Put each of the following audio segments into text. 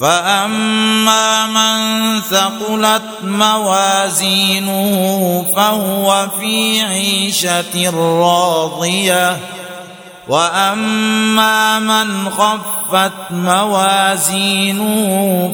فاما من ثقلت موازينه فهو في عيشه راضيه واما من خفت موازينه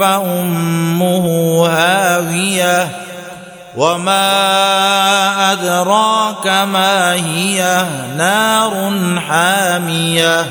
فامه هاويه وما ادراك ما هي نار حاميه